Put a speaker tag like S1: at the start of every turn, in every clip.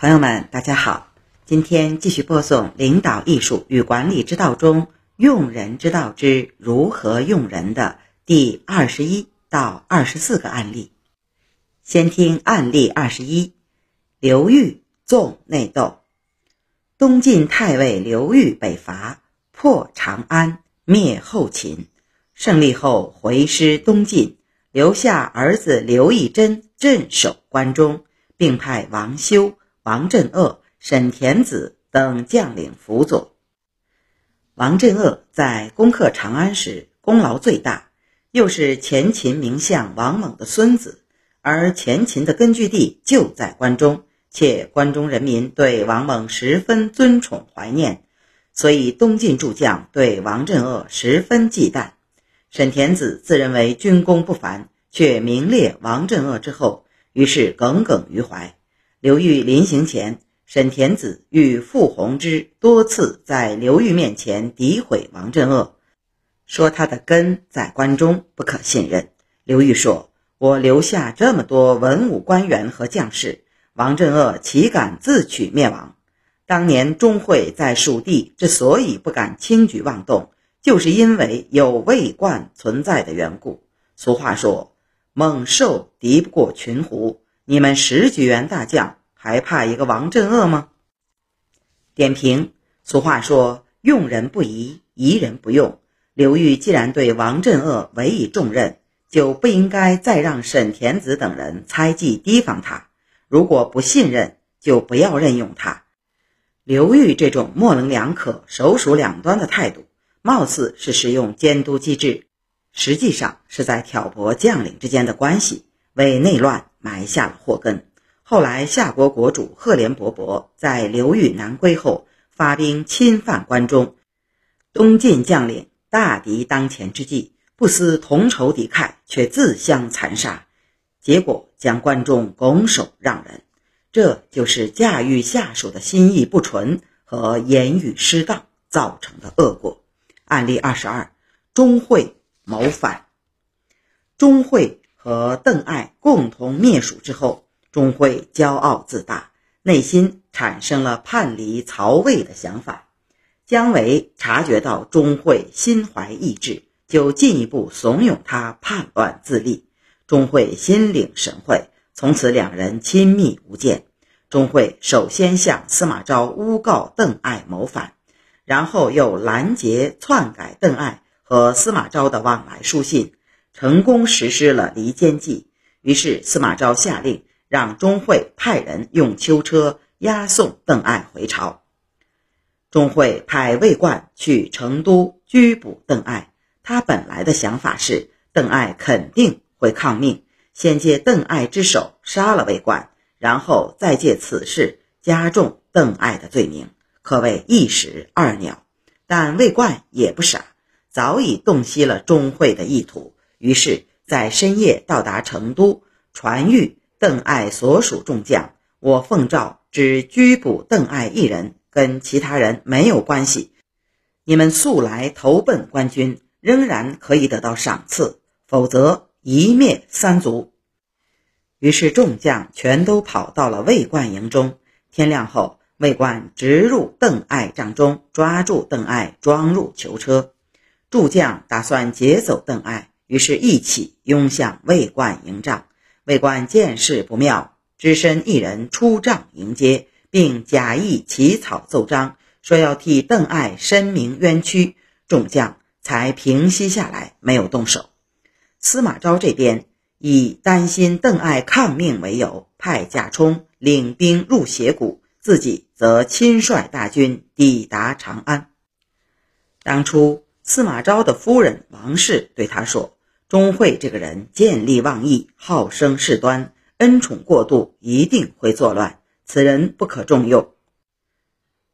S1: 朋友们，大家好，今天继续播送《领导艺术与管理之道中用人之道之如何用人》的第二十一到二十四个案例。先听案例二十一：刘裕纵内斗。东晋太尉刘裕北伐，破长安，灭后秦。胜利后回师东晋，留下儿子刘义珍镇守关中，并派王修。王镇恶、沈田子等将领辅佐。王镇恶在攻克长安时功劳最大，又是前秦名相王猛的孙子，而前秦的根据地就在关中，且关中人民对王猛十分尊崇怀念，所以东晋诸将对王镇恶十分忌惮。沈田子自认为军功不凡，却名列王镇恶之后，于是耿耿于怀。刘裕临行前，沈田子与傅弘之多次在刘裕面前诋毁王镇恶，说他的根在关中，不可信任。刘裕说：“我留下这么多文武官员和将士，王镇恶岂敢自取灭亡？当年钟会在蜀地之所以不敢轻举妄动，就是因为有魏冠存在的缘故。俗话说：猛兽敌不过群狐。”你们十几员大将还怕一个王镇恶吗？点评：俗话说“用人不疑，疑人不用”。刘裕既然对王镇恶委以重任，就不应该再让沈田子等人猜忌提防他。如果不信任，就不要任用他。刘裕这种模棱两可、手鼠两端的态度，貌似是使用监督机制，实际上是在挑拨将领之间的关系。为内乱埋下了祸根。后来，夏国国主赫连勃勃在刘裕南归后，发兵侵犯关中。东晋将领大敌当前之际，不思同仇敌忾，却自相残杀，结果将关中拱手让人。这就是驾驭下属的心意不纯和言语失当造成的恶果。案例二十二：钟会谋反。钟会。和邓艾共同灭蜀之后，钟会骄傲自大，内心产生了叛离曹魏的想法。姜维察觉到钟会心怀异志，就进一步怂恿他叛乱自立。钟会心领神会，从此两人亲密无间。钟会首先向司马昭诬告邓艾谋反，然后又拦截篡改邓艾和司马昭的往来书信。成功实施了离间计，于是司马昭下令让钟会派人用囚车押送邓艾回朝。钟会派魏冠去成都拘捕邓艾，他本来的想法是邓艾肯定会抗命，先借邓艾之手杀了魏冠，然后再借此事加重邓艾的罪名，可谓一石二鸟。但魏冠也不傻，早已洞悉了钟会的意图。于是，在深夜到达成都，传谕邓艾所属众将：“我奉诏只拘捕邓艾一人，跟其他人没有关系。你们速来投奔官军，仍然可以得到赏赐；否则，一灭三族。”于是，众将全都跑到了魏冠营中。天亮后，魏冠直入邓艾帐中，抓住邓艾，装入囚车。诸将打算劫走邓艾。于是，一起拥向魏冠营帐。魏冠见势不妙，只身一人出帐迎接，并假意起草奏章，说要替邓艾申明冤屈。众将才平息下来，没有动手。司马昭这边以担心邓艾抗命为由，派贾充领兵入斜谷，自己则亲率大军抵达长安。当初，司马昭的夫人王氏对他说。钟会这个人见利忘义，好生事端，恩宠过度，一定会作乱。此人不可重用。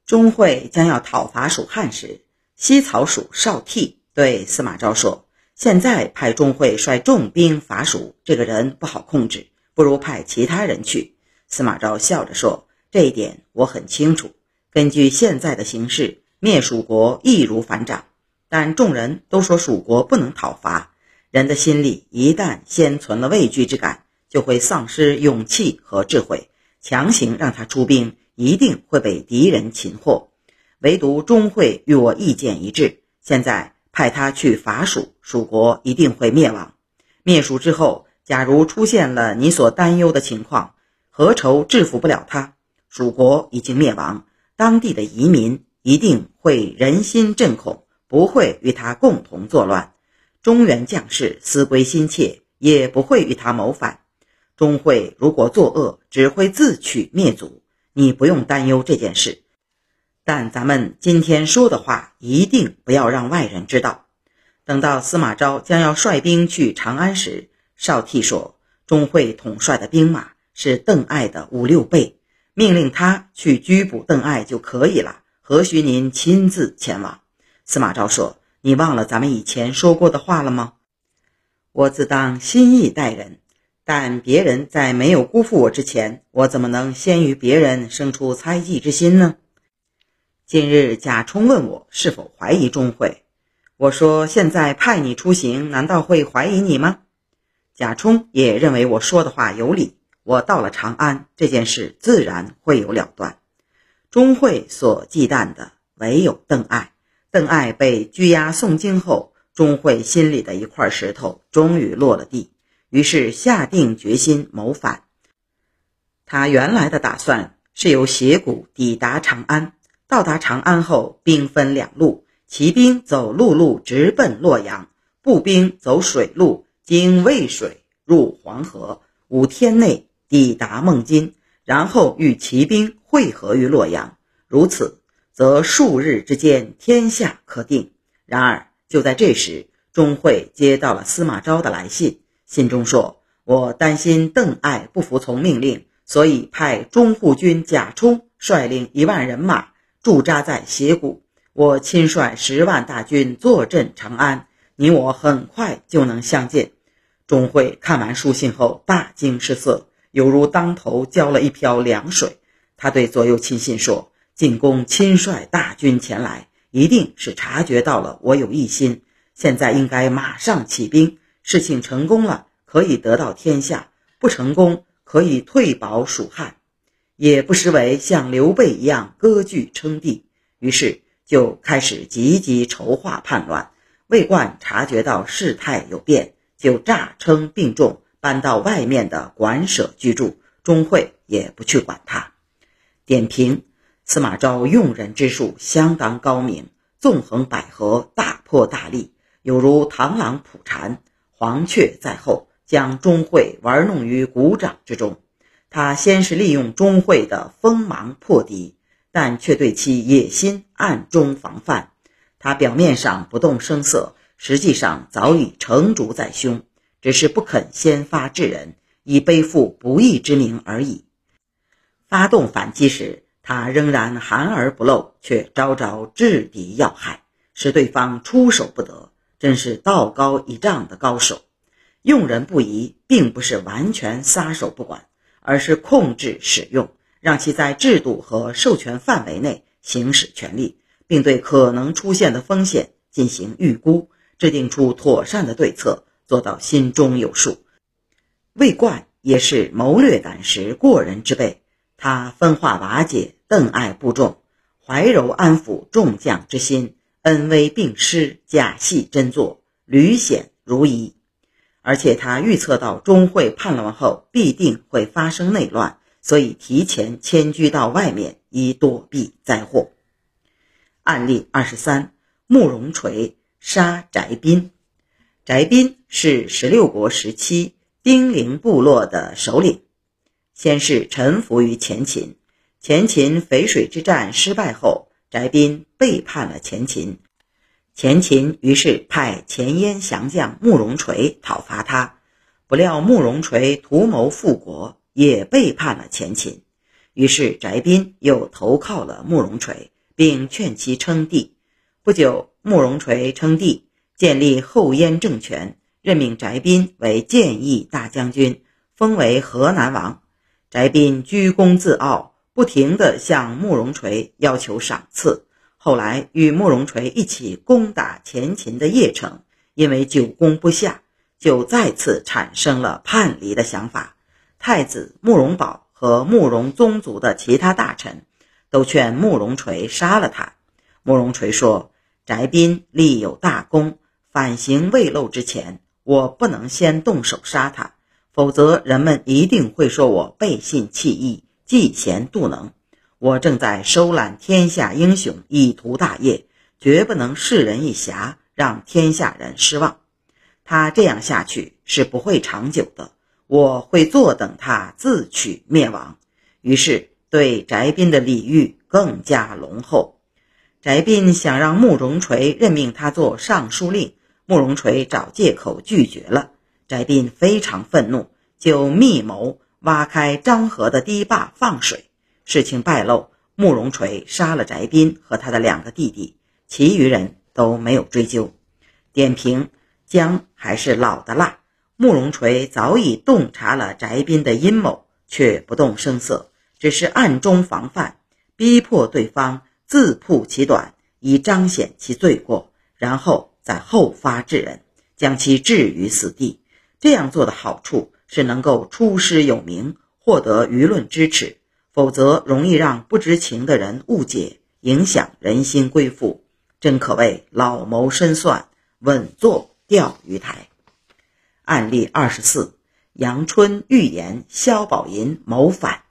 S1: 钟会将要讨伐蜀汉时，西曹属少替对司马昭说：“现在派钟会率重兵伐蜀，这个人不好控制，不如派其他人去。”司马昭笑着说：“这一点我很清楚。根据现在的形势，灭蜀国易如反掌，但众人都说蜀国不能讨伐。”人的心里一旦先存了畏惧之感，就会丧失勇气和智慧，强行让他出兵，一定会被敌人擒获。唯独钟会与我意见一致，现在派他去伐蜀，蜀国一定会灭亡。灭蜀之后，假如出现了你所担忧的情况，何愁制服不了他？蜀国已经灭亡，当地的移民一定会人心震恐，不会与他共同作乱。中原将士思归心切，也不会与他谋反。钟会如果作恶，只会自取灭族。你不用担忧这件事。但咱们今天说的话，一定不要让外人知道。等到司马昭将要率兵去长安时，少替说：“钟会统帅的兵马是邓艾的五六倍，命令他去拘捕邓艾就可以了，何须您亲自前往？”司马昭说：“你忘了咱们以前说过的话了吗？我自当心意待人，但别人在没有辜负我之前，我怎么能先于别人生出猜忌之心呢？”近日，贾充问我是否怀疑钟会，我说：“现在派你出行，难道会怀疑你吗？”贾充也认为我说的话有理。我到了长安，这件事自然会有了断。钟会所忌惮的唯有邓艾。邓艾被拘押送京后，钟会心里的一块石头终于落了地，于是下定决心谋反。他原来的打算是由斜谷抵达长安。到达长安后，兵分两路，骑兵走陆路直奔洛阳，步兵走水路经渭水入黄河，五天内抵达孟津，然后与骑兵会合于洛阳。如此，则数日之间天下可定。然而，就在这时，钟会接到了司马昭的来信，信中说：“我担心邓艾不服从命令，所以派中护军贾充率领一万人马。”驻扎在斜谷，我亲率十万大军坐镇长安，你我很快就能相见。钟会看完书信后大惊失色，犹如当头浇了一瓢凉水。他对左右亲信说：“进宫亲率大军前来，一定是察觉到了我有异心，现在应该马上起兵。事情成功了，可以得到天下；不成功，可以退保蜀汉。”也不失为像刘备一样割据称帝，于是就开始积极筹划叛乱。魏冠察觉到事态有变，就诈称病重，搬到外面的馆舍居住。钟会也不去管他。点评：司马昭用人之术相当高明，纵横捭阖，大破大立，有如螳螂捕蝉，黄雀在后，将钟会玩弄于股掌之中。他先是利用钟会的锋芒破敌，但却对其野心暗中防范。他表面上不动声色，实际上早已成竹在胸，只是不肯先发制人，以背负不义之名而已。发动反击时，他仍然含而不露，却招招制敌要害，使对方出手不得，真是道高一丈的高手。用人不疑，并不是完全撒手不管。而是控制使用，让其在制度和授权范围内行使权力，并对可能出现的风险进行预估，制定出妥善的对策，做到心中有数。魏冠也是谋略胆识过人之辈，他分化瓦解邓艾部众，怀柔安抚众将之心，恩威并施，假戏真做，屡显如一。而且他预测到钟会叛乱后必定会发生内乱，所以提前迁居到外面以躲避灾祸。案例二十三：慕容垂杀翟斌。翟斌是十六国时期丁零部落的首领，先是臣服于前秦。前秦淝水之战失败后，翟斌背叛了前秦。前秦于是派前燕降将慕容垂讨伐他，不料慕容垂图谋复国，也背叛了前秦。于是翟斌又投靠了慕容垂，并劝其称帝。不久，慕容垂称帝，建立后燕政权，任命翟斌为谏议大将军，封为河南王。翟斌居功自傲，不停地向慕容垂要求赏赐。后来与慕容垂一起攻打前秦的邺城，因为久攻不下，就再次产生了叛离的想法。太子慕容宝和慕容宗族的其他大臣，都劝慕容垂杀了他。慕容垂说：“翟斌立有大功，反行未露之前，我不能先动手杀他，否则人们一定会说我背信弃义、嫉贤妒能。我正在收揽天下英雄，以图大业，绝不能示人一侠，让天下人失望。他这样下去是不会长久的，我会坐等他自取灭亡。”于是对翟斌的礼遇更加浓厚。翟斌想让慕容垂任命他做尚书令，慕容垂找借口拒绝了。翟斌非常愤怒，就密谋挖开漳河的堤坝放水。事情败露，慕容垂杀了翟斌和他的两个弟弟，其余人都没有追究。点评：姜还是老的辣。慕容垂早已洞察了翟斌的阴谋，却不动声色，只是暗中防范，逼迫对方。自曝其短，以彰显其罪过，然后再后发制人，将其置于死地。这样做的好处是能够出师有名，获得舆论支持；否则容易让不知情的人误解，影响人心归附。真可谓老谋深算，稳坐钓鱼台。案例二十四：杨春预言萧宝银谋反。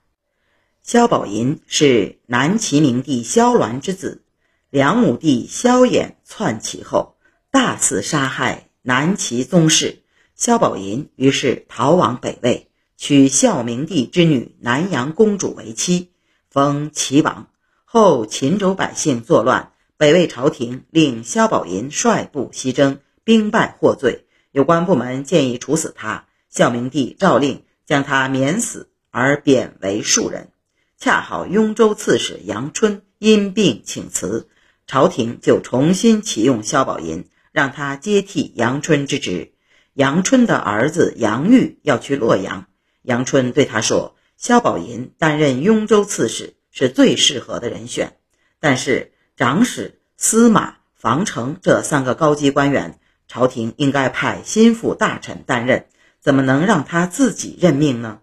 S1: 萧宝银是南齐明帝萧鸾之子，梁武帝萧衍篡齐后，大肆杀害南齐宗室。萧宝寅于是逃往北魏，娶孝明帝之女南阳公主为妻，封齐王。后秦州百姓作乱，北魏朝廷令萧宝寅率部西征，兵败获罪。有关部门建议处死他，孝明帝诏令将他免死，而贬为庶人。恰好雍州刺史杨春因病请辞，朝廷就重新启用萧宝寅，让他接替杨春之职。杨春的儿子杨玉要去洛阳，杨春对他说：“萧宝寅担任雍州刺史是最适合的人选，但是长史、司马、防城这三个高级官员，朝廷应该派心腹大臣担任，怎么能让他自己任命呢？”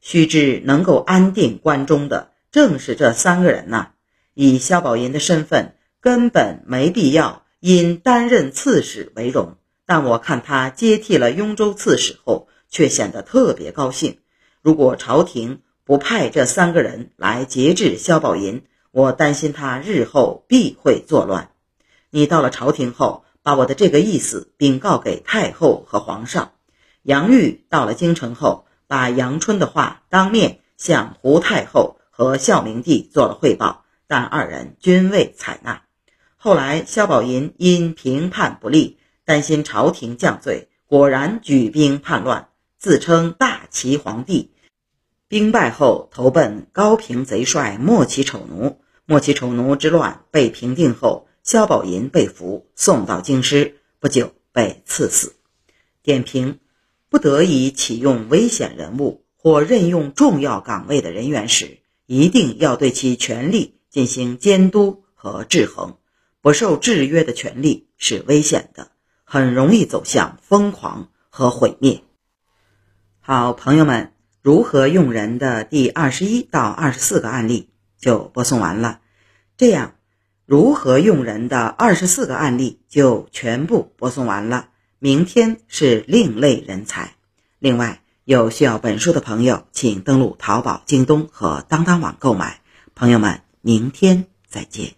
S1: 须知能够安定关中的正是这三个人呐。以萧宝寅的身份，根本没必要因担任刺史为荣。但我看他接替了雍州刺史后，却显得特别高兴。如果朝廷不派这三个人来节制萧宝寅，我担心他日后必会作乱。你到了朝廷后，把我的这个意思禀告给太后和皇上。杨玉到了京城后。把杨春的话当面向胡太后和孝明帝做了汇报，但二人均未采纳。后来萧宝寅因平叛不利，担心朝廷降罪，果然举兵叛乱，自称大齐皇帝。兵败后投奔高平贼帅莫奇丑奴。莫奇丑奴之乱被平定后，萧宝寅被俘，送到京师，不久被赐死。点评。不得已启用危险人物或任用重要岗位的人员时，一定要对其权力进行监督和制衡。不受制约的权力是危险的，很容易走向疯狂和毁灭。好，朋友们，如何用人的第二十一到二十四个案例就播送完了。这样，如何用人的二十四个案例就全部播送完了。明天是另类人才。另外，有需要本书的朋友，请登录淘宝、京东和当当网购买。朋友们，明天再见。